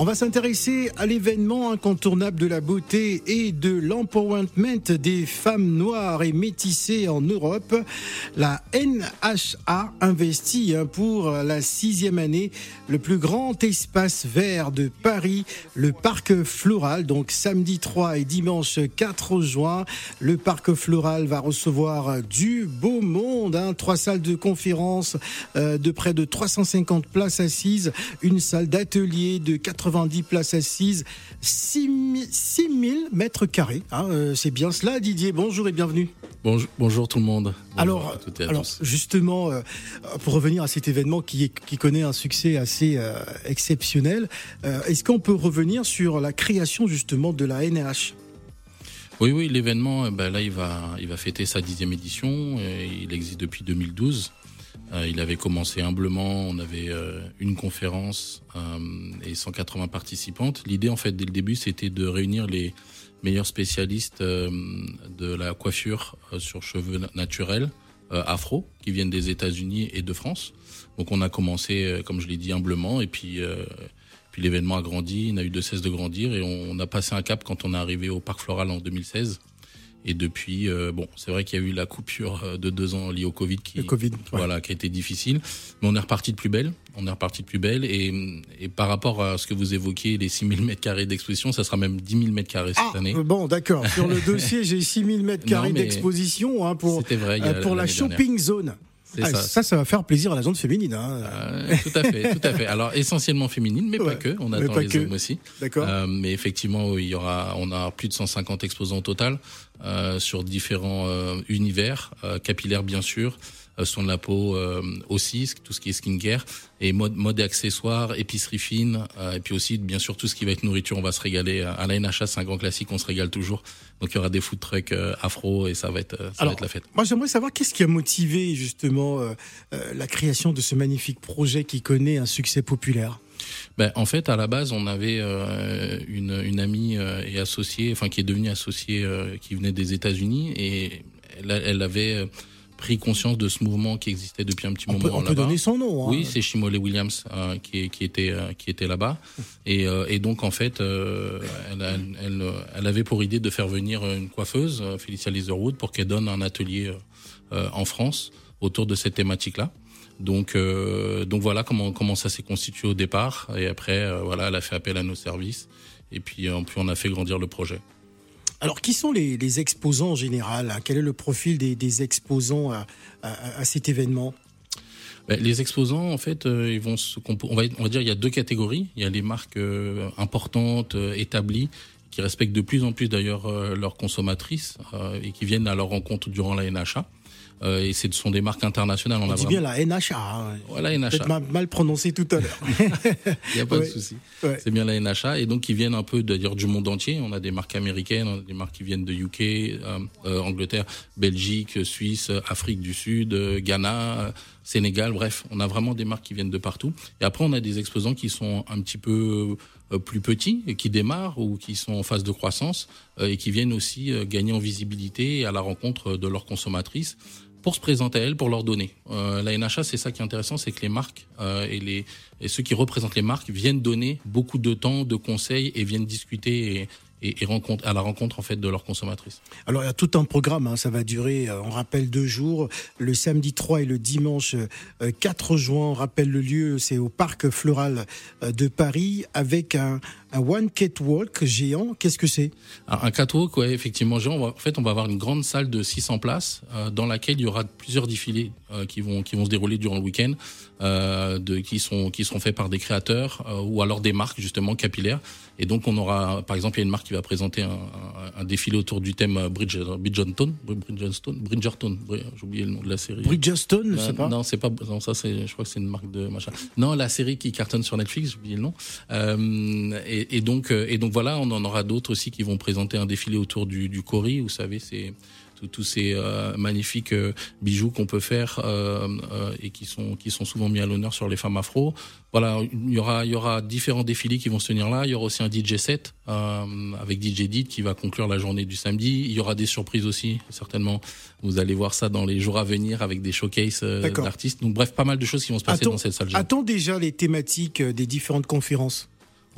On va s'intéresser à l'événement incontournable de la beauté et de l'empowerment des femmes noires et métissées en Europe. La NHA investit hein, pour la sixième année le plus grand espace vert de Paris, le parc floral. Donc samedi 3 et dimanche 4 juin, le parc floral va recevoir du beau monde. Hein, trois salles de conférence euh, de près de 350 places assises, une salle d'atelier de 80 90 places assises, 6000 mètres carrés. Hein, euh, c'est bien cela, Didier. Bonjour et bienvenue. Bonjour, bonjour tout le monde. alors, alors justement, euh, pour revenir à cet événement qui, qui connaît un succès assez euh, exceptionnel, est-ce qu'on peut revenir sur la création justement de la NH oui, oui, l'événement, ben là, il va, il va fêter sa dixième édition. il existe depuis 2012. Euh, il avait commencé humblement, on avait euh, une conférence euh, et 180 participantes. L'idée, en fait, dès le début, c'était de réunir les meilleurs spécialistes de la coiffure sur cheveux naturels, afro, qui viennent des États-Unis et de France. Donc, on a commencé, comme je l'ai dit, humblement, et puis, puis l'événement a grandi, il n'a eu de cesse de grandir, et on, on a passé un cap quand on est arrivé au Parc Floral en 2016. Et depuis, euh, bon, c'est vrai qu'il y a eu la coupure euh, de deux ans liée au Covid qui, COVID, voilà, qui a été difficile. Mais on est reparti de plus belle. On est reparti de plus belle. Et, et par rapport à ce que vous évoquiez, les 6000 mètres carrés d'exposition, ça sera même 10 000 mètres carrés cette ah, année. Bon, d'accord. Sur le dossier, j'ai 6000 mètres carrés d'exposition hein, pour, vrai, euh, pour la shopping zone. Ah, ça. ça. va faire plaisir à la zone féminine. Hein. Euh, tout à fait, tout à fait. Alors essentiellement féminine, mais pas que. On attend les hommes aussi. D'accord. Euh, mais effectivement, il y aura, on a plus de 150 exposants au total euh, sur différents euh, univers, euh, capillaires bien sûr, euh, soins de la peau euh, aussi, tout ce qui est skincare, et mode, mode et accessoires, épicerie fine, euh, et puis aussi bien sûr tout ce qui va être nourriture, on va se régaler. À la NHA, c'est un grand classique, on se régale toujours. Donc il y aura des food trucks afro et ça va être, ça va être la fête. Moi j'aimerais savoir qu'est-ce qui a motivé justement la création de ce magnifique projet qui connaît un succès populaire? Ben, en fait, à la base, on avait euh, une, une, amie euh, et associée, enfin qui est devenue associée, euh, qui venait des États-Unis et elle, elle avait pris conscience de ce mouvement qui existait depuis un petit on moment peut, on peut donner son nom. Hein. Oui, c'est Shimole Williams euh, qui, qui, était euh, qui était là-bas et, euh, et, donc en fait, elle, elle, elle, avait pour idée de faire venir une coiffeuse, Felicia Leatherwood, pour qu'elle donne un atelier en France autour de cette thématique-là. Donc, donc voilà comment comment ça s'est constitué au départ et après voilà, elle a fait appel à nos services et puis, puis on a fait grandir le projet. Alors, qui sont les, exposants en général hein? Quel est le profil des, exposants à, cet événement? Ben, les exposants, en fait, euh, ils vont se on va, on va dire, il y a deux catégories. Il y a les marques euh, importantes, euh, établies, qui respectent de plus en plus d'ailleurs leurs consommatrices et qui viennent à leur rencontre durant la NHA. Euh, et ce sont des marques internationales. On, on dit bien la NHA. Hein. Voilà, NHA. Mal, mal prononcé tout à l'heure. Il n'y a pas de souci. Ouais. C'est bien la NHA. Et donc, ils viennent un peu d'ailleurs du monde entier. On a des marques américaines, on a des marques qui viennent de UK, euh, euh, Angleterre, Belgique, Suisse, Afrique du Sud, euh, Ghana, Sénégal. Bref, on a vraiment des marques qui viennent de partout. Et après, on a des exposants qui sont un petit peu euh, plus petits et qui démarrent ou qui sont en phase de croissance et qui viennent aussi gagner en visibilité à la rencontre de leurs consommatrices pour se présenter à elles, pour leur donner. Euh, la NHA, c'est ça qui est intéressant, c'est que les marques euh, et, les, et ceux qui représentent les marques viennent donner beaucoup de temps, de conseils et viennent discuter et, et, rencontre, à la rencontre en fait de leurs consommatrices. Alors il y a tout un programme, hein, ça va durer, euh, on rappelle deux jours, le samedi 3 et le dimanche 4 juin, on rappelle le lieu, c'est au Parc Floral de Paris, avec un, un one catwalk géant. Qu'est-ce que c'est? Un catwalk, ouais, effectivement géant. En fait, on va avoir une grande salle de 600 places euh, dans laquelle il y aura plusieurs défilés euh, qui vont qui vont se dérouler durant le week-end, euh, de qui sont qui seront faits par des créateurs ou alors des marques justement capillaires. Et donc, on aura, par exemple, il y a une marque qui va présenter un, un, un défilé autour du thème Bridge, Bridgerton, Bridgerton, Bridgerton. J'ai oublié le nom de la série. Bridgerton, c'est pas. Non, c'est pas. Non, ça, c'est. Je crois que c'est une marque de machin. Non, la série qui cartonne sur Netflix. J'ai oublié le nom. Et et, donc, euh, et donc voilà, on en aura d'autres aussi qui vont présenter un défilé autour du, du Cori. Vous savez, c'est tous ces magnifiques bijoux qu'on peut faire et qui sont qui sont souvent mis à l'honneur sur les femmes afro. Voilà, il y aura il y aura différents défilés qui vont se tenir là. Il y aura aussi un DJ set avec DJ Dit qui va conclure la journée du samedi. Il y aura des surprises aussi, certainement. Vous allez voir ça dans les jours à venir avec des showcases d'artistes. Donc bref, pas mal de choses qui vont se passer dans cette salle. Attends déjà les thématiques des différentes conférences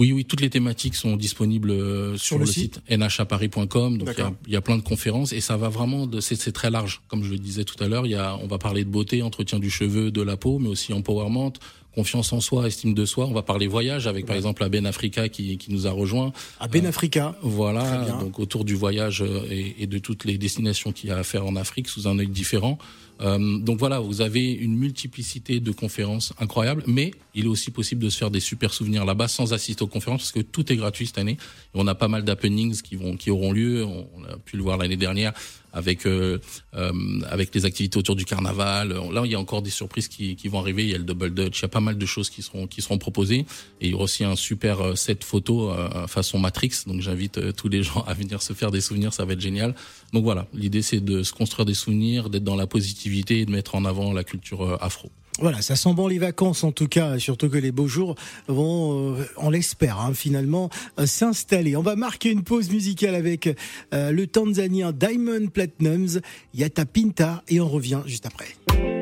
oui, oui, toutes les thématiques sont disponibles euh, sur, le, site, nhaparis.com. Donc il y a, plein de conférences et ça va vraiment, c'est très large. Comme je le disais tout à l'heure, il y a, on va parler de beauté, entretien du cheveu, de la peau, mais aussi empowerment, confiance en soi, estime de soi. On va parler voyage avec par exemple la Ben Africa qui, qui nous a rejoint. À Ben Africa. Euh, voilà, donc autour du voyage euh, et, et, de toutes les destinations qu'il y a à faire en Afrique sous un œil différent. Euh, donc voilà, vous avez une multiplicité de conférences incroyables, mais il est aussi possible de se faire des super souvenirs là-bas sans assister aux conférences parce que tout est gratuit cette année. On a pas mal d'happenings qui vont, qui auront lieu. On, a pu le voir l'année dernière avec euh, euh, avec les activités autour du carnaval. Là, il y a encore des surprises qui, qui vont arriver. Il y a le double dutch. Il y a pas mal de choses qui seront qui seront proposées. Et il y aura aussi un super euh, set photo euh, façon Matrix. Donc j'invite tous les gens à venir se faire des souvenirs. Ça va être génial. Donc voilà, l'idée c'est de se construire des souvenirs, d'être dans la positivité de mettre en avant la culture afro. Voilà, ça sent bon les vacances en tout cas, surtout que les beaux jours vont, euh, on l'espère, hein, finalement euh, s'installer. On va marquer une pause musicale avec euh, le Tanzanien Diamond Platinums, Yata Pinta, et on revient juste après.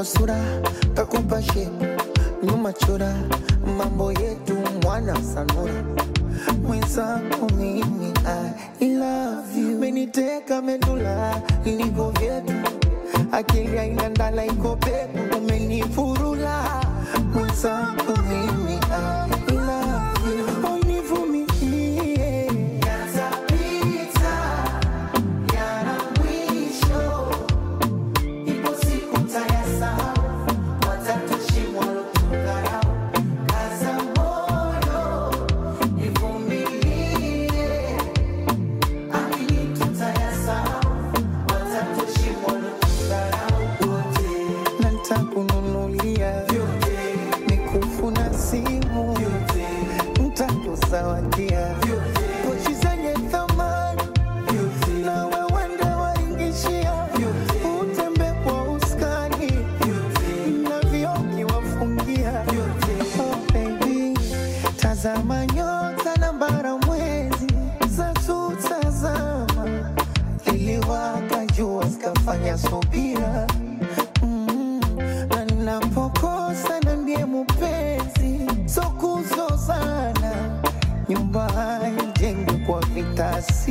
basura kakumpashe nyuma chora mambo yetu mwana sanura. Mwenzangu mimi I love you. Meniteka medula ligo vyetu. Akili aina ndala iko peku umenifurula. Mwenzangu mimi I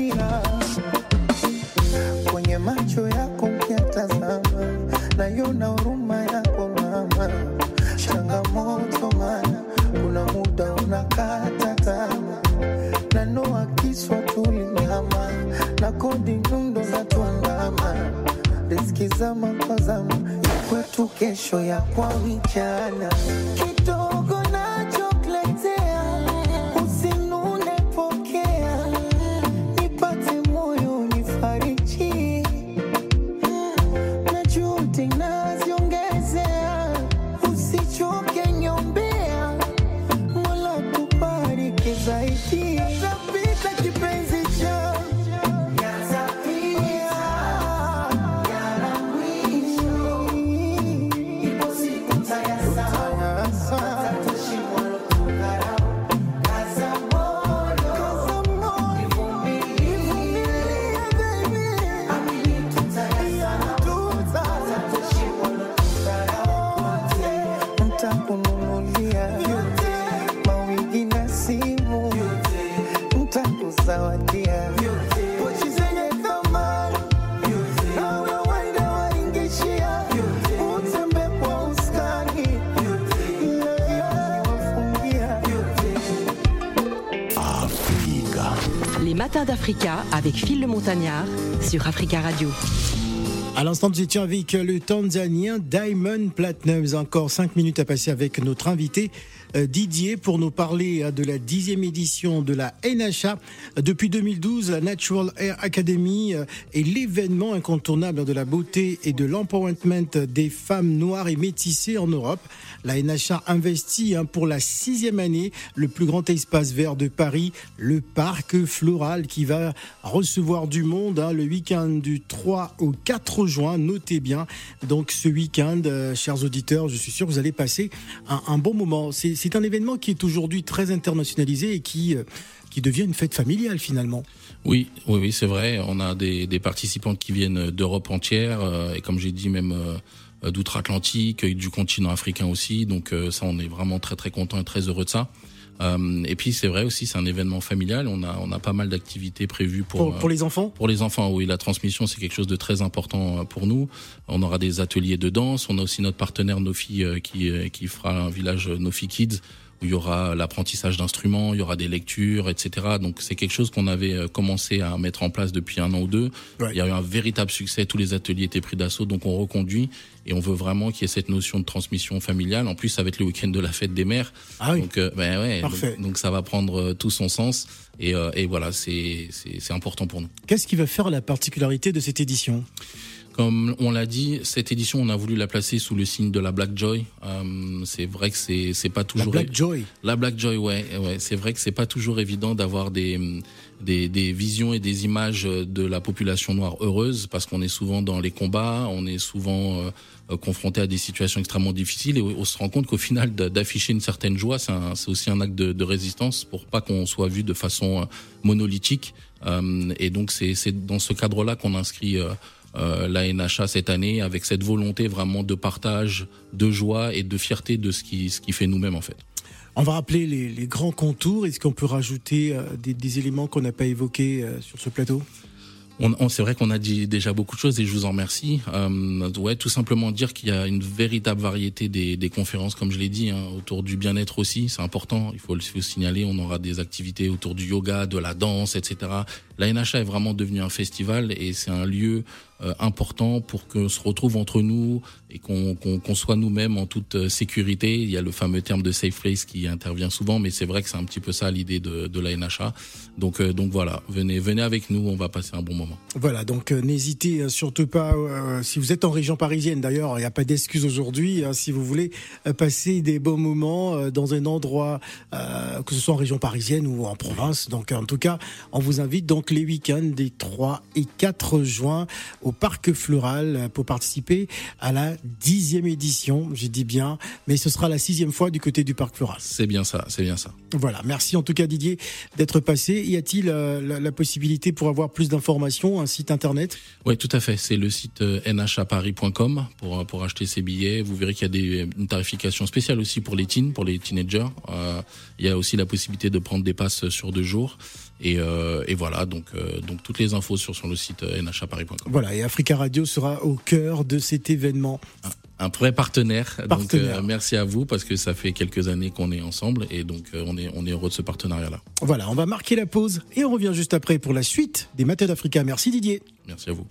hasira. Kwenye macho yako, ukiatazama naiona huruma yako mama, changamoto mana kuna muda unakata tamaa, nanoa kiswa tulingama na kodi nyundo za tuandama, riski zama kwa zama kwetu, kesho ya kwa vijana Les matins d'Africa avec Phil le Montagnard sur Africa Radio. À l'instant, nous étions avec le Tanzanien Diamond Platinum. Encore cinq minutes à passer avec notre invité euh, Didier pour nous parler euh, de la dixième édition de la NHA. Depuis 2012, la Natural Hair Academy euh, est l'événement incontournable de la beauté et de l'empowerment des femmes noires et métissées en Europe. La NHA investit hein, pour la sixième année le plus grand espace vert de Paris, le parc floral qui va recevoir du monde hein, le week-end du 3 au 4 Notez bien. Donc ce week-end, euh, chers auditeurs, je suis sûr que vous allez passer un, bon moment. C'est un événement qui est aujourd'hui très internationalisé et qui, euh, qui devient une fête familiale finalement. Oui, oui, c'est vrai. On a des, participants qui viennent d'Europe entière euh, et comme j'ai dit même d'outre-Atlantique, du continent africain aussi. Donc ça, on est vraiment très très content et très heureux de ça. Euh, et puis c'est vrai aussi, c'est un événement familial. On a on a pas mal d'activités prévues pour Pour, pour les enfants? pour les enfants, oui, la transmission, c'est quelque chose de très important euh, pour nous. On aura des ateliers de danse. On a aussi notre partenaire Nofi euh, qui, euh, qui fera un village euh, Nofi Kids il y aura l'apprentissage d'instruments, il y aura des lectures, etc. Donc c'est quelque chose qu'on avait euh, commencé à mettre en place depuis un an ou deux. Ouais. Il y a eu un véritable succès. Tous les ateliers étaient pris d'assaut, donc on reconduit et on veut vraiment qu'il y ait cette notion de transmission familiale. En plus, ça va être le week-end de la fête des mères. Ah oui. Donc, euh, ben ouais, Parfait. donc, donc ça va prendre euh, tout son sens. Et, euh, et voilà, c'est important pour nous. Qu'est-ce qui va faire la particularité de cette édition? Comme on l'a dit, cette édition, on a voulu la placer sous le signe de la Black Joy. Euh, c'est vrai que c'est c'est pas La toujours Black Joy. la Black Joy, ouais, ouais. C'est vrai que c'est pas toujours évident d'avoir des, des des visions et des images de la population noire heureuse parce qu'on est souvent dans les combats, on est souvent euh, confronté à des situations extrêmement difficiles et on se rend compte qu'au final d'a- d'afficher une certaine joie, c'est aussi un acte de, de résistance pour pas qu'on soit vu de façon euh, monolithique. Euh, et donc c'est c'est dans ce cadre-là qu'on inscrit. Euh, la NHA cette année avec cette volonté vraiment de partage, de joie et de fierté de ce qui, ce qui fait nous-mêmes en fait. On va rappeler les, les grands contours. Est-ce qu'on peut rajouter euh, des, des éléments qu'on n'a pas évoqués euh, sur ce plateau? On, on- c'est vrai qu'on a dit déjà beaucoup de choses et je vous en remercie. Euh, ouais, tout simplement dire qu'il y a une véritable variété des, des conférences, comme je l'ai dit, hein, autour du bien-être aussi. C'est important. Il faut le, faut signaler. On aura des activités autour du yoga, de la danse, etc. La NHA est vraiment devenue un festival et c'est un lieu important pour qu'on se retrouve entre nous et qu'on soit nous-mêmes en toute euh, sécurité. Il y a le fameux terme de safe place qui intervient souvent, mais c'est vrai que c'est un petit peu ça l'idée de, de la NHA. Donc, euh, donc voilà, venez, avec nous, on va passer un bon moment. Voilà, donc euh, n'hésitez euh, surtout pas, euh, si vous êtes en région parisienne d'ailleurs, il n'y a pas d'excuse aujourd'hui, hein, si vous voulez euh, passer des bons moments euh, dans un endroit, euh, que ce soit en région parisienne ou en province. Donc en tout cas, on vous invite donc les week-ends des 3 et 4 juin Parc Floral euh, pour participer à la dixième édition, j'ai dit bien, mais ce sera la sixième fois du côté du Parc Floral. C'est bien ça, c'est bien ça. Voilà, merci en tout cas Didier d'être passé. Y a-t-il euh, la, la possibilité pour avoir plus d'informations, un site internet? Oui, tout à fait. C'est le site euh, nhaparis.com pour, pour acheter ses billets. Vous verrez qu'il y a des, une tarification spéciale aussi pour les teens, pour les teenagers. Euh, il y a aussi la possibilité de prendre des passes sur deux jours. Et, euh, et voilà, donc, euh, donc toutes les infos sur, sur le site euh, nhaparis.com. Voilà, et Africa Radio sera au cœur de cet événement. Un vrai partenaire. Donc, euh, merci à vous parce que ça fait quelques années qu'on est ensemble et donc euh, on est, on est heureux de ce partenariat-là. Voilà, on va marquer la pause et on revient juste après pour la suite des Matins d'Africa. Merci Didier. Merci à vous.